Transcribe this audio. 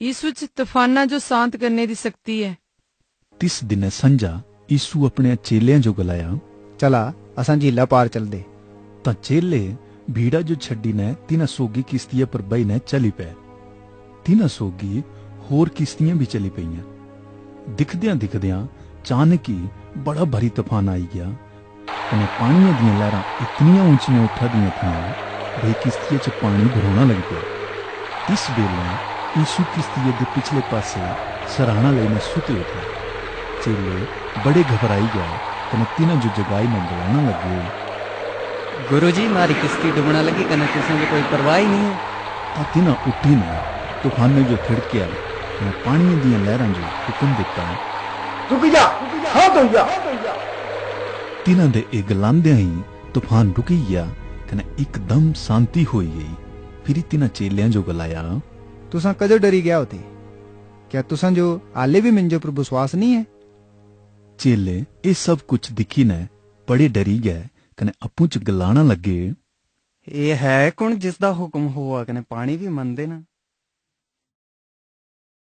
ਇਸ ਵਿੱਚ ਤੂਫਾਨਾਂ ਜੋ ਸ਼ਾਂਤ ਕਰਨੇ ਦੀ ਸ਼ਕਤੀ ਹੈ ਤਿਸ ਦਿਨ ਸੰਜਾ ਈਸੂ ਆਪਣੇ ਚੇਲਿਆਂ ਜੋ ਗਲਾਇਆ ਚਲਾ ਅਸਾਂ ਝੀਲਾ ਪਾਰ ਚਲਦੇ ਤਾਂ ਚੇਲੇ भीड़ा जो छड़ी ने तीन सोगी किस्तियाँ पर बई ने चली पै। तीन सोगी होर किस्तियाँ भी चली पईया दिखद्या दिखद्या अचानक ही बड़ा भारी तूफ़ान आई गया उन्हें पानिया दिया लहर इतनिया ऊंचिया उठा दिया थी वे किस्तिया च पानी भरोना लग गया इस बेले ਯੀਸ਼ੂ ਕਿਸ਼ਤੀਏ ਦੇ ਪਿਛਲੇ ਪਾਸੇ ਸਰਾਣਾ ਲੈਣੇ ਸੁਤੇ ਉੱਠੇ ਚੇਲੇ ਬੜੇ ਘਬਰਾਈ ਗਏ ਤੇ ਤਿਨਾ ਜੋ ਜਗਾਈ ਨੂੰ ਬੁਲਾਉਣ ਲੱਗੇ गुरु जी मारी किश्ती डुबना लगी कने तुसें तो कोई परवाह ही नहीं है ਤਾਂ ਤਿਨਾ ਉੱਠੀ ਨੇ ਤੂਫਾਨ ਜੋ ਖਿੜਕਿਆ ਨੇ ਪਾਣੀ ਦੀਆਂ ਲਹਿਰਾਂ ਜੋ ਹੁਕਮ ਦਿੱਤਾ रुक जा हाँ तो जा ਤਿਨਾਂ ਦੇ ਇਹ ਗਲਾਂਦਿਆਂ ਹੀ ਤੂਫਾਨ ਰੁਕੀ ਗਿਆ ਕਨੇ ਇੱਕਦਮ ਸ਼ਾਂਤੀ ਹੋਈ ਗਈ ਫਿਰ ਤਿਨਾਂ ਚੇਲਿਆਂ ਜੋ ਗਲਾਇਆ तुसा कदों डरी गया होते क्या तुसा जो आले भी मिंजो पर विश्वास नहीं है ਚੇਲੇ ਇਹ ਸਭ ਕੁਝ ਦਿਖੀ ਨੇ ਬੜੇ ਡਰੀ ਗਏ ਕਨੇ ਆਪੂ ਚ ਗਲਾਣਾ ਲੱਗੇ ये है कौन जिसदा हुक्म हुआ कने पानी भी मनदे ना